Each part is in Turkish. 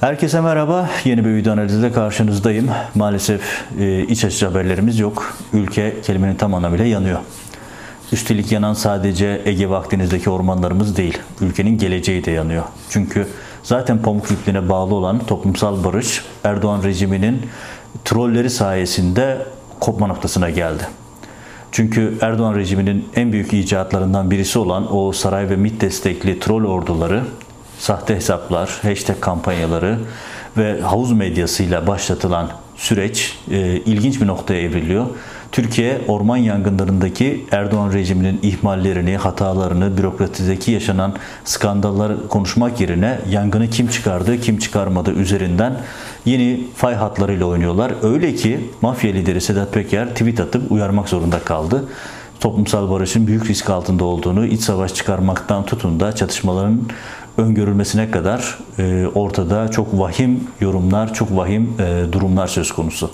Herkese merhaba. Yeni bir video analizde karşınızdayım. Maalesef e, iç açıcı haberlerimiz yok. Ülke kelimenin tam anlamıyla yanıyor. Üstelik yanan sadece Ege Vakdeniz'deki ormanlarımız değil. Ülkenin geleceği de yanıyor. Çünkü zaten pamuk ipliğine bağlı olan toplumsal barış Erdoğan rejiminin trolleri sayesinde kopma noktasına geldi. Çünkü Erdoğan rejiminin en büyük icatlarından birisi olan o saray ve MİT destekli troll orduları sahte hesaplar, hashtag kampanyaları ve havuz medyasıyla başlatılan süreç e, ilginç bir noktaya evriliyor. Türkiye orman yangınlarındaki Erdoğan rejiminin ihmallerini, hatalarını, bürokratideki yaşanan skandalları konuşmak yerine yangını kim çıkardı, kim çıkarmadı üzerinden yeni fay hatlarıyla oynuyorlar. Öyle ki mafya lideri Sedat Peker tweet atıp uyarmak zorunda kaldı toplumsal barışın büyük risk altında olduğunu, iç savaş çıkarmaktan tutun da çatışmaların öngörülmesine kadar e, ortada çok vahim yorumlar, çok vahim e, durumlar söz konusu.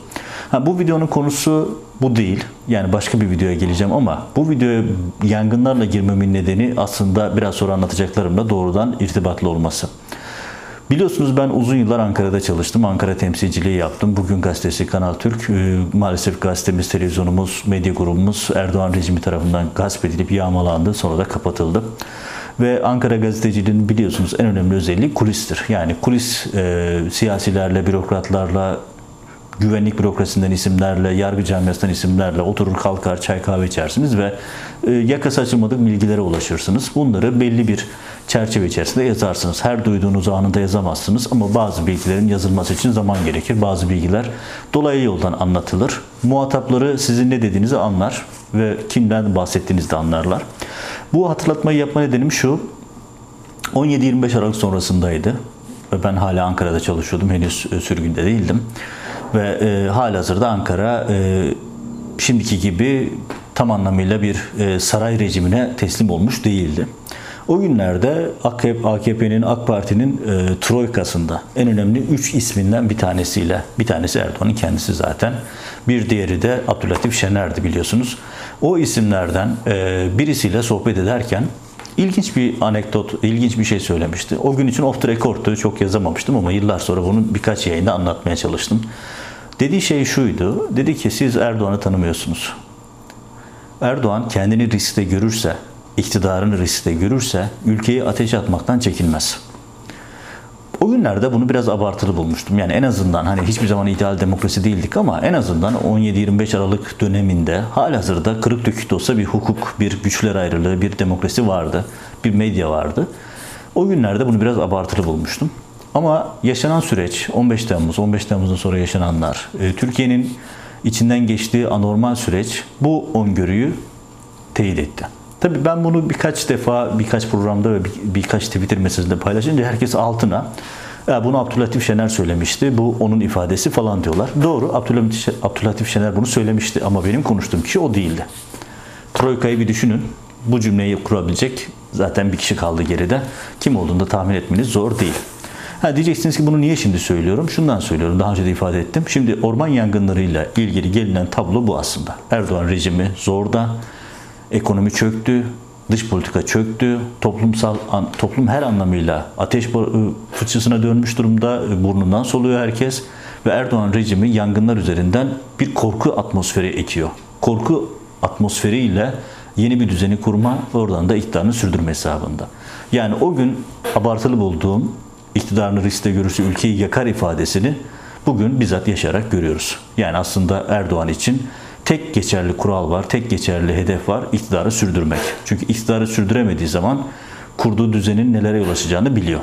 Ha, bu videonun konusu bu değil. Yani başka bir videoya geleceğim ama bu videoya yangınlarla girmemin nedeni aslında biraz sonra anlatacaklarımla doğrudan irtibatlı olması. Biliyorsunuz ben uzun yıllar Ankara'da çalıştım. Ankara temsilciliği yaptım. Bugün gazetesi Kanal Türk. E, maalesef gazetemiz, televizyonumuz, medya grubumuz Erdoğan rejimi tarafından gasp edilip yağmalandı. Sonra da kapatıldı. Ve Ankara gazeteciliğinin biliyorsunuz en önemli özelliği kulistir. Yani kulis e, siyasilerle, bürokratlarla, güvenlik bürokrasisinden isimlerle, yargı camiasından isimlerle oturur kalkar çay kahve içersiniz ve e, yakası açılmadık bilgilere ulaşırsınız. Bunları belli bir çerçeve içerisinde yazarsınız. Her duyduğunuz anında yazamazsınız ama bazı bilgilerin yazılması için zaman gerekir. Bazı bilgiler dolaylı yoldan anlatılır. Muhatapları sizin ne dediğinizi anlar ve kimden bahsettiğinizi de anlarlar. Bu hatırlatmayı yapma nedenim şu. 17-25 Aralık sonrasındaydı ve ben hala Ankara'da çalışıyordum. Henüz e, sürgünde değildim. Ve e, hazırda Ankara e, şimdiki gibi tam anlamıyla bir e, saray rejimine teslim olmuş değildi. O günlerde AKP'nin, AK Parti'nin e, troikasında en önemli üç isminden bir tanesiyle, bir tanesi Erdoğan'ın kendisi zaten, bir diğeri de Abdülatif Şener'di biliyorsunuz. O isimlerden e, birisiyle sohbet ederken ilginç bir anekdot, ilginç bir şey söylemişti. O gün için off the record'tu, çok yazamamıştım ama yıllar sonra bunu birkaç yayında anlatmaya çalıştım. Dediği şey şuydu, dedi ki siz Erdoğan'ı tanımıyorsunuz. Erdoğan kendini riskte görürse, iktidarını riskte görürse ülkeyi ateş atmaktan çekinmez. O günlerde bunu biraz abartılı bulmuştum. Yani en azından hani hiçbir zaman ideal demokrasi değildik ama en azından 17-25 Aralık döneminde halihazırda kırık dökük de olsa bir hukuk, bir güçler ayrılığı, bir demokrasi vardı. Bir medya vardı. O günlerde bunu biraz abartılı bulmuştum. Ama yaşanan süreç 15 Temmuz, 15 Temmuz'dan sonra yaşananlar, e, Türkiye'nin içinden geçtiği anormal süreç bu öngörüyü teyit etti. Tabii ben bunu birkaç defa birkaç programda ve bir, birkaç Twitter mesajında paylaşınca herkes altına bunu Abdülatif Şener söylemişti. Bu onun ifadesi falan diyorlar. Doğru Abdülatif Şener bunu söylemişti ama benim konuştuğum kişi o değildi. Troika'yı bir düşünün. Bu cümleyi kurabilecek zaten bir kişi kaldı geride. Kim olduğunu da tahmin etmeniz zor değil. Ha diyeceksiniz ki bunu niye şimdi söylüyorum? Şundan söylüyorum. Daha önce de ifade ettim. Şimdi orman yangınlarıyla ilgili gelinen tablo bu aslında. Erdoğan rejimi zorda. Ekonomi çöktü, dış politika çöktü, toplumsal toplum her anlamıyla ateş fıçısına dönmüş durumda, burnundan soluyor herkes ve Erdoğan rejimi yangınlar üzerinden bir korku atmosferi ekiyor. Korku atmosferiyle yeni bir düzeni kurma oradan da iktidarını sürdürme hesabında. Yani o gün abartılı bulduğum iktidarını riskte görürse ülkeyi yakar ifadesini bugün bizzat yaşayarak görüyoruz. Yani aslında Erdoğan için tek geçerli kural var, tek geçerli hedef var, iktidarı sürdürmek. Çünkü iktidarı sürdüremediği zaman kurduğu düzenin nelere yol açacağını biliyor.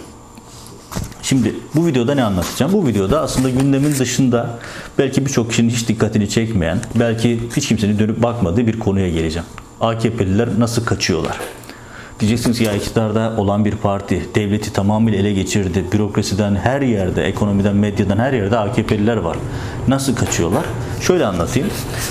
Şimdi bu videoda ne anlatacağım? Bu videoda aslında gündemin dışında belki birçok kişinin hiç dikkatini çekmeyen, belki hiç kimsenin dönüp bakmadığı bir konuya geleceğim. AKP'liler nasıl kaçıyorlar? Diyeceksiniz ki ya iktidarda olan bir parti devleti tamamıyla ele geçirdi. Bürokrasiden her yerde, ekonomiden, medyadan her yerde AKP'liler var. Nasıl kaçıyorlar? Şöyle anlatayım.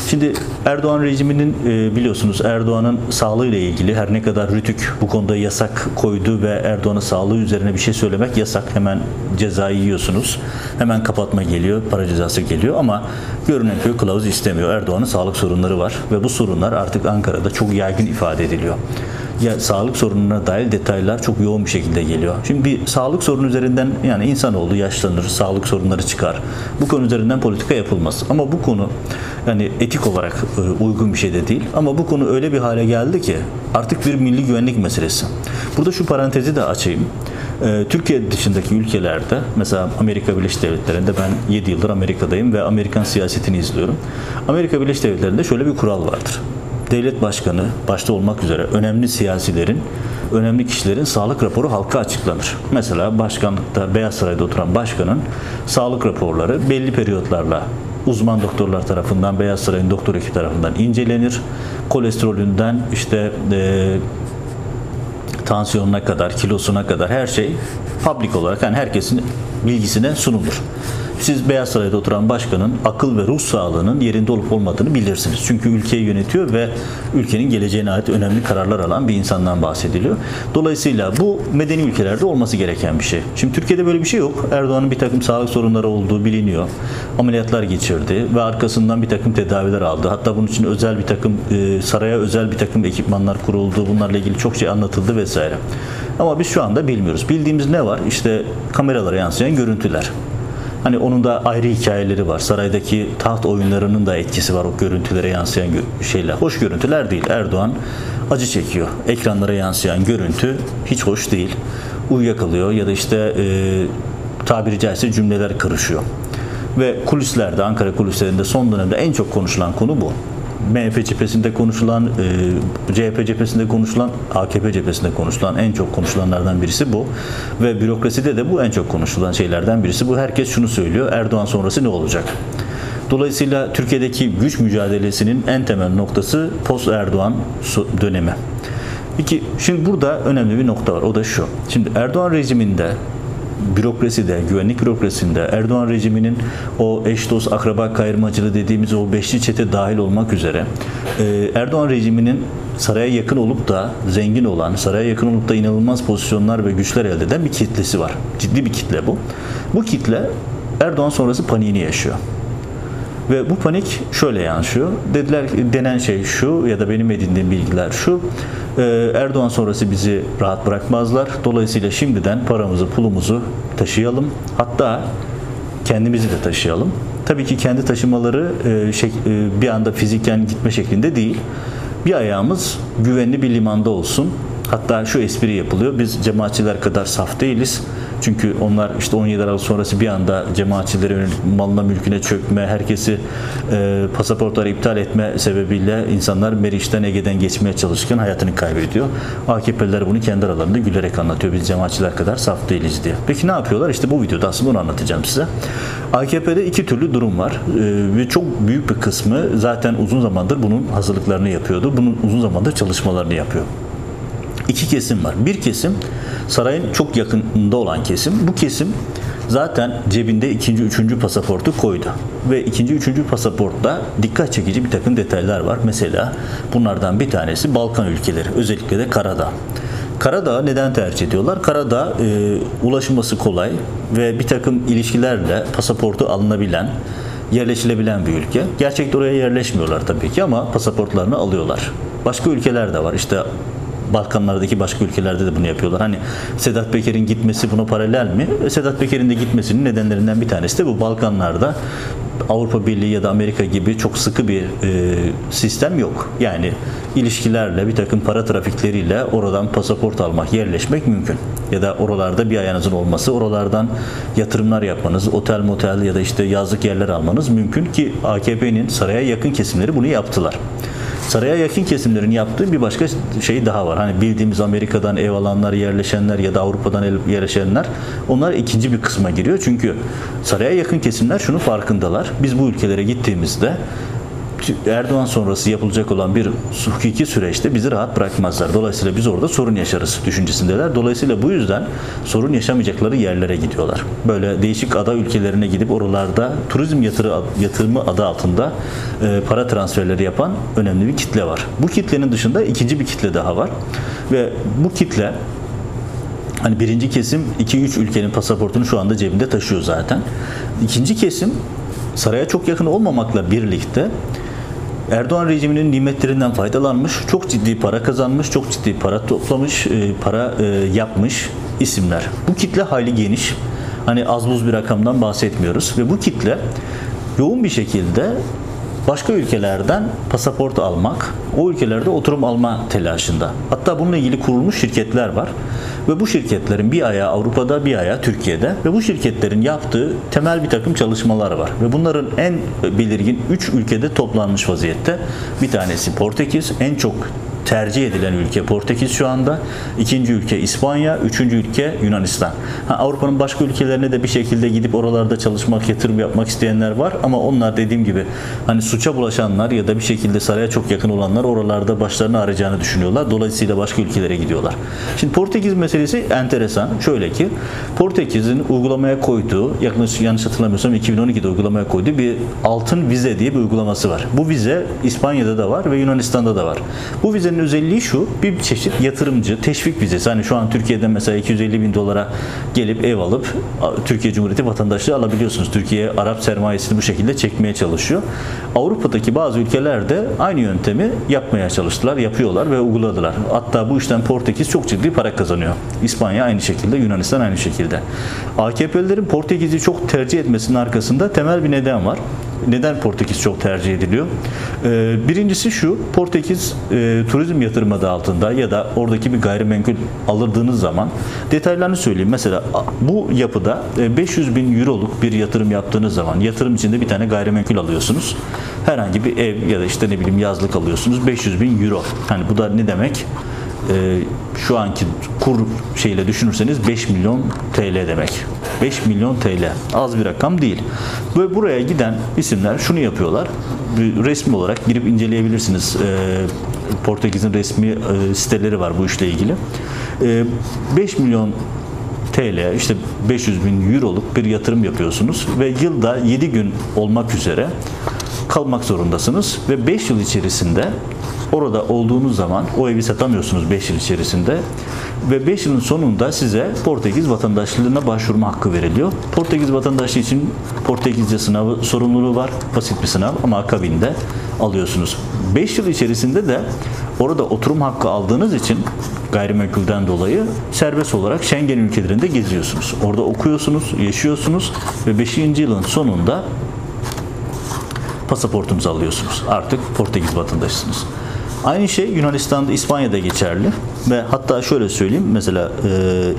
Şimdi Erdoğan rejiminin e, biliyorsunuz Erdoğan'ın sağlığı ile ilgili her ne kadar Rütük bu konuda yasak koydu ve Erdoğan'ın sağlığı üzerine bir şey söylemek yasak. Hemen cezayı yiyorsunuz. Hemen kapatma geliyor, para cezası geliyor ama görünen köy kılavuz istemiyor. Erdoğan'ın sağlık sorunları var ve bu sorunlar artık Ankara'da çok yaygın ifade ediliyor. Ya sağlık sorununa dair detaylar çok yoğun bir şekilde geliyor. Şimdi bir sağlık sorunu üzerinden yani insanoğlu yaşlanır, sağlık sorunları çıkar. Bu konu üzerinden politika yapılmaz. Ama bu konu yani etik olarak e, uygun bir şey de değil. Ama bu konu öyle bir hale geldi ki artık bir milli güvenlik meselesi. Burada şu parantezi de açayım. E, Türkiye dışındaki ülkelerde mesela Amerika Birleşik Devletleri'nde ben 7 yıldır Amerika'dayım ve Amerikan siyasetini izliyorum. Amerika Birleşik Devletleri'nde şöyle bir kural vardır devlet başkanı başta olmak üzere önemli siyasilerin, önemli kişilerin sağlık raporu halka açıklanır. Mesela başkanlıkta Beyaz Saray'da oturan başkanın sağlık raporları belli periyotlarla uzman doktorlar tarafından, Beyaz Saray'ın doktor ekibi tarafından incelenir. Kolesterolünden işte e, tansiyonuna kadar, kilosuna kadar her şey public olarak yani herkesin bilgisine sunulur. Siz Beyaz Saray'da oturan başkanın akıl ve ruh sağlığının yerinde olup olmadığını bilirsiniz. Çünkü ülkeyi yönetiyor ve ülkenin geleceğine ait önemli kararlar alan bir insandan bahsediliyor. Dolayısıyla bu medeni ülkelerde olması gereken bir şey. Şimdi Türkiye'de böyle bir şey yok. Erdoğan'ın bir takım sağlık sorunları olduğu biliniyor. Ameliyatlar geçirdi ve arkasından bir takım tedaviler aldı. Hatta bunun için özel bir takım e, saraya özel bir takım ekipmanlar kuruldu. Bunlarla ilgili çok şey anlatıldı vesaire. Ama biz şu anda bilmiyoruz. Bildiğimiz ne var? İşte kameralara yansıyan görüntüler. Hani onun da ayrı hikayeleri var. Saraydaki taht oyunlarının da etkisi var o görüntülere yansıyan şeyler. Hoş görüntüler değil. Erdoğan acı çekiyor. Ekranlara yansıyan görüntü hiç hoş değil. Uyuyakalıyor ya da işte e, tabiri caizse cümleler kırışıyor. Ve kulislerde, Ankara kulislerinde son dönemde en çok konuşulan konu bu. MHP cephesinde konuşulan, e, CHP cephesinde konuşulan, AKP cephesinde konuşulan en çok konuşulanlardan birisi bu. Ve bürokraside de bu en çok konuşulan şeylerden birisi bu. Herkes şunu söylüyor. Erdoğan sonrası ne olacak? Dolayısıyla Türkiye'deki güç mücadelesinin en temel noktası post Erdoğan dönemi. İki, şimdi burada önemli bir nokta var. O da şu. Şimdi Erdoğan rejiminde bürokraside, güvenlik bürokrasisinde Erdoğan rejiminin o eş dost akraba kayırmacılığı dediğimiz o beşli çete dahil olmak üzere e, Erdoğan rejiminin saraya yakın olup da zengin olan, saraya yakın olup da inanılmaz pozisyonlar ve güçler elde eden bir kitlesi var. Ciddi bir kitle bu. Bu kitle Erdoğan sonrası paniğini yaşıyor. Ve bu panik şöyle yansıyor. Dediler denen şey şu ya da benim edindiğim bilgiler şu. Ee, Erdoğan sonrası bizi rahat bırakmazlar. Dolayısıyla şimdiden paramızı, pulumuzu taşıyalım. Hatta kendimizi de taşıyalım. Tabii ki kendi taşımaları e, e, bir anda fiziken gitme şeklinde değil. Bir ayağımız güvenli bir limanda olsun. Hatta şu espri yapılıyor. Biz cemaatçiler kadar saf değiliz. Çünkü onlar işte 17 Aralık sonrası bir anda cemaatçilere malına mülküne çökme, herkesi e, pasaportları iptal etme sebebiyle insanlar Meriç'ten Ege'den geçmeye çalışırken hayatını kaybediyor. AKP'liler bunu kendi aralarında gülerek anlatıyor. Biz cemaatçiler kadar saf değiliz diye. Peki ne yapıyorlar? İşte bu videoda aslında bunu anlatacağım size. AKP'de iki türlü durum var. E, ve çok büyük bir kısmı zaten uzun zamandır bunun hazırlıklarını yapıyordu. Bunun uzun zamandır çalışmalarını yapıyor iki kesim var. Bir kesim sarayın çok yakınında olan kesim. Bu kesim zaten cebinde ikinci, üçüncü pasaportu koydu. Ve ikinci, üçüncü pasaportta dikkat çekici bir takım detaylar var. Mesela bunlardan bir tanesi Balkan ülkeleri, özellikle de Karadağ. Karadağ neden tercih ediyorlar? Karadağ e, ulaşılması kolay ve bir takım ilişkilerle pasaportu alınabilen, yerleşilebilen bir ülke. Gerçekte oraya yerleşmiyorlar tabii ki ama pasaportlarını alıyorlar. Başka ülkeler de var. İşte Balkanlardaki başka ülkelerde de bunu yapıyorlar. Hani Sedat Peker'in gitmesi buna paralel mi? Sedat Peker'in de gitmesinin nedenlerinden bir tanesi de bu Balkanlarda Avrupa Birliği ya da Amerika gibi çok sıkı bir e, sistem yok. Yani ilişkilerle bir takım para trafikleriyle oradan pasaport almak, yerleşmek mümkün. Ya da oralarda bir ayağınızın olması, oralardan yatırımlar yapmanız, otel motel ya da işte yazlık yerler almanız mümkün ki AKP'nin saraya yakın kesimleri bunu yaptılar. Saraya yakın kesimlerin yaptığı bir başka şey daha var. Hani bildiğimiz Amerika'dan ev alanlar, yerleşenler ya da Avrupa'dan yerleşenler onlar ikinci bir kısma giriyor. Çünkü saraya yakın kesimler şunu farkındalar. Biz bu ülkelere gittiğimizde Erdoğan sonrası yapılacak olan bir hukuki süreçte bizi rahat bırakmazlar. Dolayısıyla biz orada sorun yaşarız düşüncesindeler. Dolayısıyla bu yüzden sorun yaşamayacakları yerlere gidiyorlar. Böyle değişik ada ülkelerine gidip oralarda turizm yatırı, yatırımı adı altında e, para transferleri yapan önemli bir kitle var. Bu kitlenin dışında ikinci bir kitle daha var. Ve bu kitle Hani birinci kesim 2-3 ülkenin pasaportunu şu anda cebinde taşıyor zaten. İkinci kesim saraya çok yakın olmamakla birlikte Erdoğan rejiminin nimetlerinden faydalanmış, çok ciddi para kazanmış, çok ciddi para toplamış, e, para e, yapmış isimler. Bu kitle hayli geniş. Hani az buz bir rakamdan bahsetmiyoruz ve bu kitle yoğun bir şekilde başka ülkelerden pasaport almak, o ülkelerde oturum alma telaşında. Hatta bununla ilgili kurulmuş şirketler var. Ve bu şirketlerin bir ayağı Avrupa'da bir ayağı Türkiye'de ve bu şirketlerin yaptığı temel bir takım çalışmalar var. Ve bunların en belirgin 3 ülkede toplanmış vaziyette. Bir tanesi Portekiz, en çok tercih edilen ülke Portekiz şu anda. ikinci ülke İspanya, üçüncü ülke Yunanistan. Ha, Avrupa'nın başka ülkelerine de bir şekilde gidip oralarda çalışmak, yatırım yapmak isteyenler var ama onlar dediğim gibi hani suça bulaşanlar ya da bir şekilde saraya çok yakın olanlar oralarda başlarını arayacağını düşünüyorlar. Dolayısıyla başka ülkelere gidiyorlar. Şimdi Portekiz meselesi enteresan. Şöyle ki Portekiz'in uygulamaya koyduğu yaklaşık yanlış hatırlamıyorsam 2012'de uygulamaya koyduğu bir altın vize diye bir uygulaması var. Bu vize İspanya'da da var ve Yunanistan'da da var. Bu vizenin özelliği şu bir çeşit yatırımcı teşvik vizesi. Hani şu an Türkiye'de mesela 250 bin dolara gelip ev alıp Türkiye Cumhuriyeti vatandaşlığı alabiliyorsunuz. Türkiye Arap sermayesini bu şekilde çekmeye çalışıyor. Avrupa'daki bazı ülkelerde aynı yöntemi yapmaya çalıştılar, yapıyorlar ve uyguladılar. Hatta bu işten Portekiz çok ciddi para kazanıyor. İspanya aynı şekilde, Yunanistan aynı şekilde. AKP'lilerin Portekiz'i çok tercih etmesinin arkasında temel bir neden var. Neden Portekiz çok tercih ediliyor? Ee, birincisi şu, Portekiz e, turizm yatırım adı altında ya da oradaki bir gayrimenkul alırdığınız zaman detaylarını söyleyeyim. Mesela bu yapıda 500 e, bin euroluk bir yatırım yaptığınız zaman yatırım içinde bir tane gayrimenkul alıyorsunuz. Herhangi bir ev ya da işte ne bileyim yazlık alıyorsunuz 500 bin euro. Hani bu da ne demek? Ee, şu anki kur şeyle düşünürseniz 5 milyon TL demek. 5 milyon TL. Az bir rakam değil. Ve buraya giden isimler şunu yapıyorlar. Resmi olarak girip inceleyebilirsiniz. Ee, Portekiz'in resmi e, siteleri var bu işle ilgili. 5 ee, milyon TL işte 500 bin euroluk bir yatırım yapıyorsunuz ve yılda 7 gün olmak üzere kalmak zorundasınız ve 5 yıl içerisinde orada olduğunuz zaman o evi satamıyorsunuz 5 yıl içerisinde ve 5 yılın sonunda size Portekiz vatandaşlığına başvurma hakkı veriliyor. Portekiz vatandaşlığı için Portekizce sınavı sorumluluğu var. Basit bir sınav ama akabinde alıyorsunuz. 5 yıl içerisinde de orada oturum hakkı aldığınız için gayrimenkulden dolayı serbest olarak Schengen ülkelerinde geziyorsunuz. Orada okuyorsunuz, yaşıyorsunuz ve 5. yılın sonunda pasaportunuzu alıyorsunuz. Artık Portekiz vatandaşısınız. Aynı şey Yunanistan'da, İspanya'da geçerli ve hatta şöyle söyleyeyim mesela e,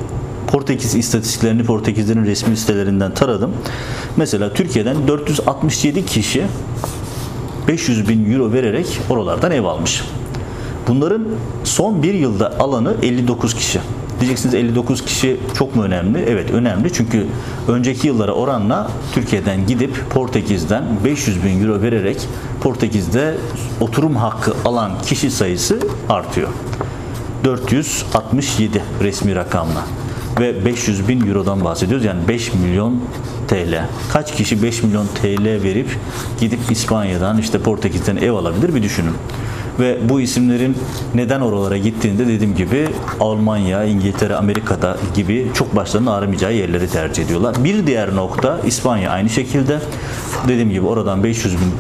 Portekiz istatistiklerini Portekizlerin resmi sitelerinden taradım. Mesela Türkiye'den 467 kişi 500 bin euro vererek oralardan ev almış. Bunların son bir yılda alanı 59 kişi. Diyeceksiniz 59 kişi çok mu önemli? Evet önemli çünkü önceki yıllara oranla Türkiye'den gidip Portekiz'den 500 bin euro vererek Portekiz'de oturum hakkı alan kişi sayısı artıyor. 467 resmi rakamla ve 500 bin eurodan bahsediyoruz. Yani 5 milyon TL. Kaç kişi 5 milyon TL verip gidip İspanya'dan işte Portekiz'den ev alabilir bir düşünün. Ve bu isimlerin neden oralara gittiğinde dediğim gibi Almanya, İngiltere, Amerika'da gibi çok başlarının ağrımayacağı yerleri tercih ediyorlar. Bir diğer nokta İspanya aynı şekilde. Dediğim gibi oradan 500 bin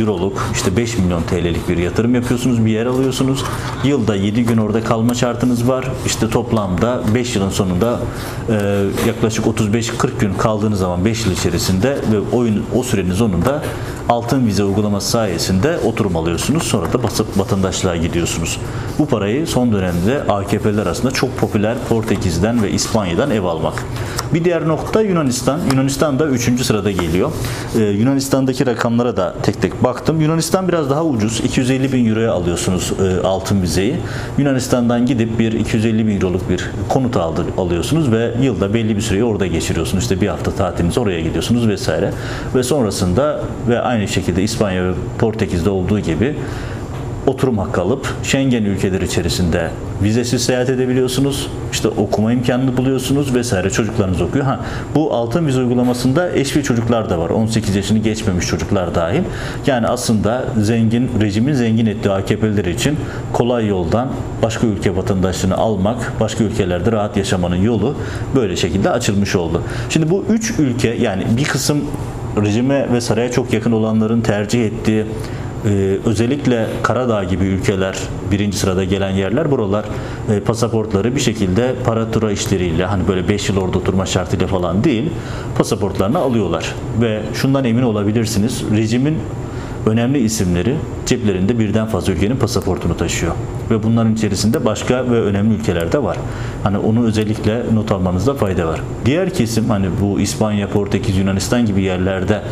euroluk işte 5 milyon TL'lik bir yatırım yapıyorsunuz, bir yer alıyorsunuz. Yılda 7 gün orada kalma şartınız var. İşte toplamda 5 yılın sonunda e, yaklaşık 35-40 gün kaldığınız zaman 5 yıl içerisinde ve oyun o sürenin sonunda altın vize uygulaması sayesinde oturum alıyorsunuz. Sonra da basıp vatandaşlığa gidiyorsunuz. Bu parayı son dönemde AKP'ler arasında çok popüler Portekiz'den ve İspanya'dan ev almak. Bir diğer nokta Yunanistan. Yunanistan da 3. sırada geliyor. Ee, Yunanistan'daki rakamlara da tek tek baktım. Yunanistan biraz daha ucuz. 250 bin euroya alıyorsunuz e, altın vizeyi. Yunanistan'dan gidip bir 250 bin euroluk bir konut aldı, alıyorsunuz ve yılda belli bir süreyi orada geçiriyorsunuz. İşte bir hafta tatiliniz oraya gidiyorsunuz vesaire. Ve sonrasında ve aynı şekilde İspanya ve Portekiz'de olduğu gibi oturum hakkı alıp Schengen ülkeleri içerisinde vizesiz seyahat edebiliyorsunuz. İşte okuma imkanını buluyorsunuz vesaire. Çocuklarınız okuyor. Ha, bu altın vize uygulamasında eş ve çocuklar da var. 18 yaşını geçmemiş çocuklar dahil. Yani aslında zengin, rejimin zengin ettiği AKP'liler için kolay yoldan başka ülke vatandaşlığını almak, başka ülkelerde rahat yaşamanın yolu böyle şekilde açılmış oldu. Şimdi bu üç ülke yani bir kısım rejime ve saraya çok yakın olanların tercih ettiği e, özellikle Karadağ gibi ülkeler birinci sırada gelen yerler buralar e, pasaportları bir şekilde para tura işleriyle hani böyle 5 yıl orada oturma şartıyla falan değil pasaportlarını alıyorlar. Ve şundan emin olabilirsiniz rejimin önemli isimleri ceplerinde birden fazla ülkenin pasaportunu taşıyor. Ve bunların içerisinde başka ve önemli ülkeler de var. Hani onu özellikle not almanızda fayda var. Diğer kesim hani bu İspanya, Portekiz, Yunanistan gibi yerlerde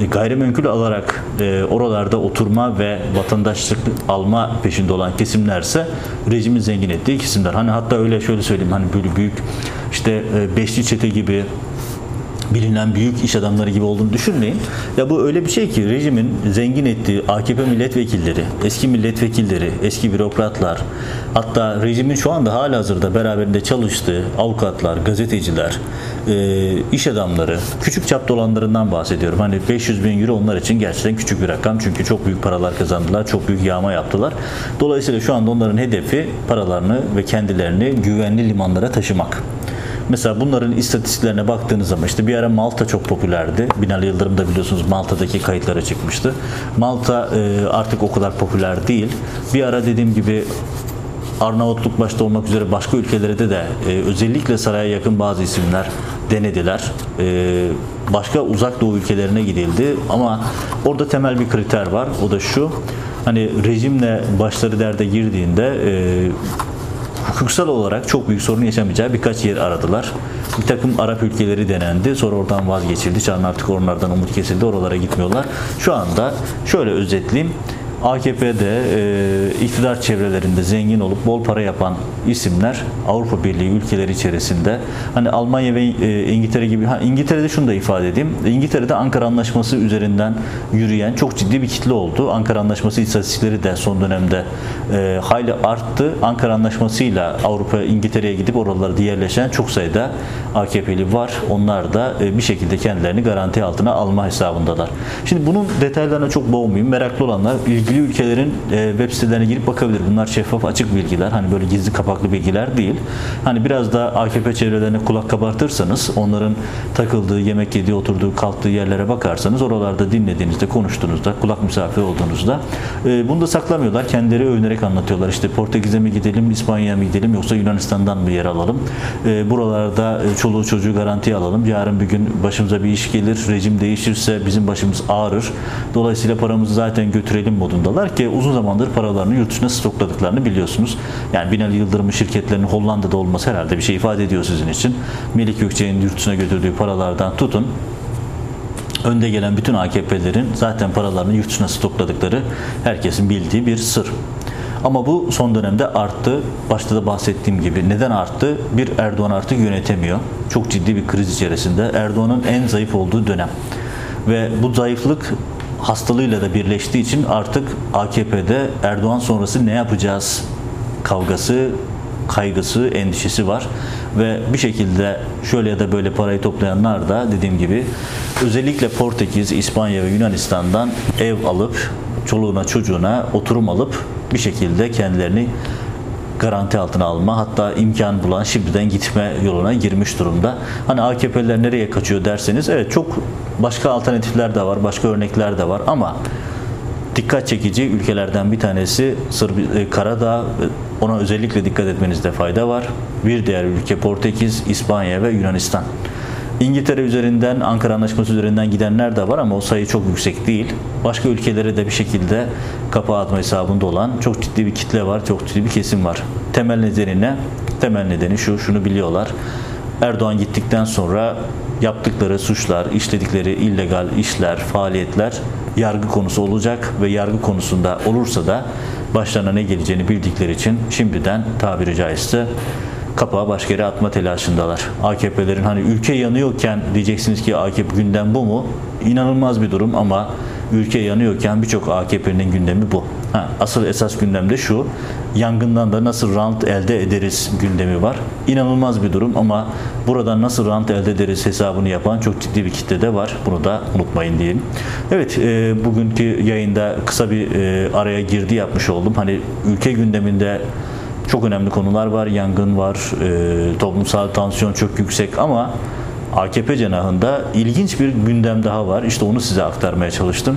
e, gayrimenkul alarak e, oralarda oturma ve vatandaşlık alma peşinde olan kesimlerse rejimin zengin ettiği kesimler. Hani hatta öyle şöyle söyleyeyim hani böyle büyük işte e, beşli çete gibi bilinen büyük iş adamları gibi olduğunu düşünmeyin. Ya bu öyle bir şey ki rejimin zengin ettiği AKP milletvekilleri, eski milletvekilleri, eski bürokratlar, hatta rejimin şu anda hala hazırda beraberinde çalıştığı avukatlar, gazeteciler, e, iş adamları, küçük çapta olanlarından bahsediyorum. Hani 500 bin euro onlar için gerçekten küçük bir rakam. Çünkü çok büyük paralar kazandılar, çok büyük yağma yaptılar. Dolayısıyla şu anda onların hedefi paralarını ve kendilerini güvenli limanlara taşımak. Mesela bunların istatistiklerine baktığınız zaman işte bir ara Malta çok popülerdi. Binali Yıldırım da biliyorsunuz Malta'daki kayıtlara çıkmıştı. Malta e, artık o kadar popüler değil. Bir ara dediğim gibi Arnavutluk başta olmak üzere başka ülkelerde de e, özellikle saraya yakın bazı isimler denediler. E, başka uzak doğu ülkelerine gidildi ama orada temel bir kriter var. O da şu. Hani rejimle başları derde girdiğinde e, hukuksal olarak çok büyük sorun yaşamayacağı birkaç yer aradılar. Bir takım Arap ülkeleri denendi. Sonra oradan vazgeçildi. Çağın artık onlardan umut kesildi. Oralara gitmiyorlar. Şu anda şöyle özetleyeyim. AKP'de e, iktidar çevrelerinde zengin olup bol para yapan isimler Avrupa Birliği ülkeleri içerisinde hani Almanya ve e, İngiltere gibi ha, İngiltere'de şunu da ifade edeyim. İngiltere'de Ankara Anlaşması üzerinden yürüyen çok ciddi bir kitle oldu. Ankara Anlaşması istatistikleri de son dönemde e, hayli arttı. Ankara Anlaşması'yla Avrupa İngiltere'ye gidip oralarda yerleşen çok sayıda AKP'li var. Onlar da e, bir şekilde kendilerini garanti altına alma hesabındalar. Şimdi bunun detaylarına çok boğmayayım. Meraklı olanlar ilgili ilgili ülkelerin e, web sitelerine girip bakabilir. Bunlar şeffaf açık bilgiler. Hani böyle gizli kapaklı bilgiler değil. Hani biraz da AKP çevrelerine kulak kabartırsanız onların takıldığı, yemek yediği, oturduğu, kalktığı yerlere bakarsanız oralarda dinlediğinizde, konuştuğunuzda, kulak misafiri olduğunuzda e, bunu da saklamıyorlar. Kendileri övünerek anlatıyorlar. İşte Portekiz'e mi gidelim, İspanya'ya mı gidelim yoksa Yunanistan'dan mı yer alalım? E, buralarda e, çoluğu çocuğu garantiye alalım. Yarın bir gün başımıza bir iş gelir, rejim değişirse bizim başımız ağrır. Dolayısıyla paramızı zaten götürelim modunda durumdalar ki uzun zamandır paralarını yurt dışına stokladıklarını biliyorsunuz. Yani Binali Yıldırım'ın şirketlerinin Hollanda'da olması herhalde bir şey ifade ediyor sizin için. Melik Gökçe'nin yurt dışına götürdüğü paralardan tutun önde gelen bütün AKP'lerin zaten paralarını yurt dışına stokladıkları herkesin bildiği bir sır. Ama bu son dönemde arttı. Başta da bahsettiğim gibi. Neden arttı? Bir Erdoğan artık yönetemiyor. Çok ciddi bir kriz içerisinde. Erdoğan'ın en zayıf olduğu dönem. Ve bu zayıflık hastalığıyla da birleştiği için artık AKP'de Erdoğan sonrası ne yapacağız kavgası, kaygısı, endişesi var. Ve bir şekilde şöyle ya da böyle parayı toplayanlar da dediğim gibi özellikle Portekiz, İspanya ve Yunanistan'dan ev alıp çoluğuna çocuğuna oturum alıp bir şekilde kendilerini garanti altına alma hatta imkan bulan şimdiden gitme yoluna girmiş durumda. Hani AKP'liler nereye kaçıyor derseniz evet çok başka alternatifler de var, başka örnekler de var ama dikkat çekici ülkelerden bir tanesi Sırb e, Karadağ ona özellikle dikkat etmenizde fayda var. Bir diğer ülke Portekiz, İspanya ve Yunanistan. İngiltere üzerinden, Ankara Anlaşması üzerinden gidenler de var ama o sayı çok yüksek değil. Başka ülkelere de bir şekilde kapağı atma hesabında olan çok ciddi bir kitle var, çok ciddi bir kesim var. Temel nedeni ne? Temel nedeni şu, şunu biliyorlar. Erdoğan gittikten sonra yaptıkları suçlar, işledikleri illegal işler, faaliyetler yargı konusu olacak ve yargı konusunda olursa da başlarına ne geleceğini bildikleri için şimdiden tabiri caizse kapağı başka yere atma telaşındalar. AKP'lerin hani ülke yanıyorken diyeceksiniz ki AKP gündem bu mu? İnanılmaz bir durum ama ülke yanıyorken birçok AKP'nin gündemi bu. Ha, asıl esas gündemde şu, yangından da nasıl rant elde ederiz gündemi var. İnanılmaz bir durum ama buradan nasıl rant elde ederiz hesabını yapan çok ciddi bir kitle de var. Bunu da unutmayın diyelim. Evet, e, bugünkü yayında kısa bir e, araya girdi yapmış oldum. Hani ülke gündeminde çok önemli konular var. Yangın var, e, toplumsal tansiyon çok yüksek ama AKP cenahında ilginç bir gündem daha var. İşte onu size aktarmaya çalıştım.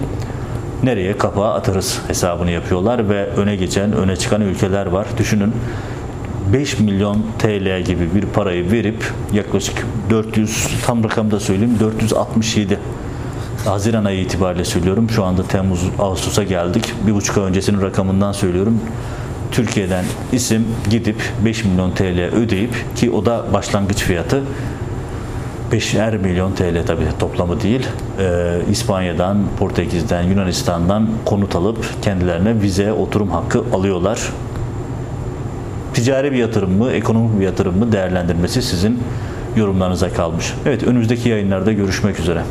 nereye kapağı atarız hesabını yapıyorlar ve öne geçen, öne çıkan ülkeler var. Düşünün 5 milyon TL gibi bir parayı verip yaklaşık 400 tam rakamda söyleyeyim 467 Haziran ayı itibariyle söylüyorum. Şu anda Temmuz, Ağustos'a geldik. Bir buçuk ay öncesinin rakamından söylüyorum. Türkiye'den isim gidip 5 milyon TL ödeyip ki o da başlangıç fiyatı 5'er milyon TL tabii toplamı değil. Ee, İspanya'dan, Portekiz'den, Yunanistan'dan konut alıp kendilerine vize, oturum hakkı alıyorlar. Ticari bir yatırım mı, ekonomik bir yatırım mı değerlendirmesi sizin yorumlarınıza kalmış. Evet önümüzdeki yayınlarda görüşmek üzere.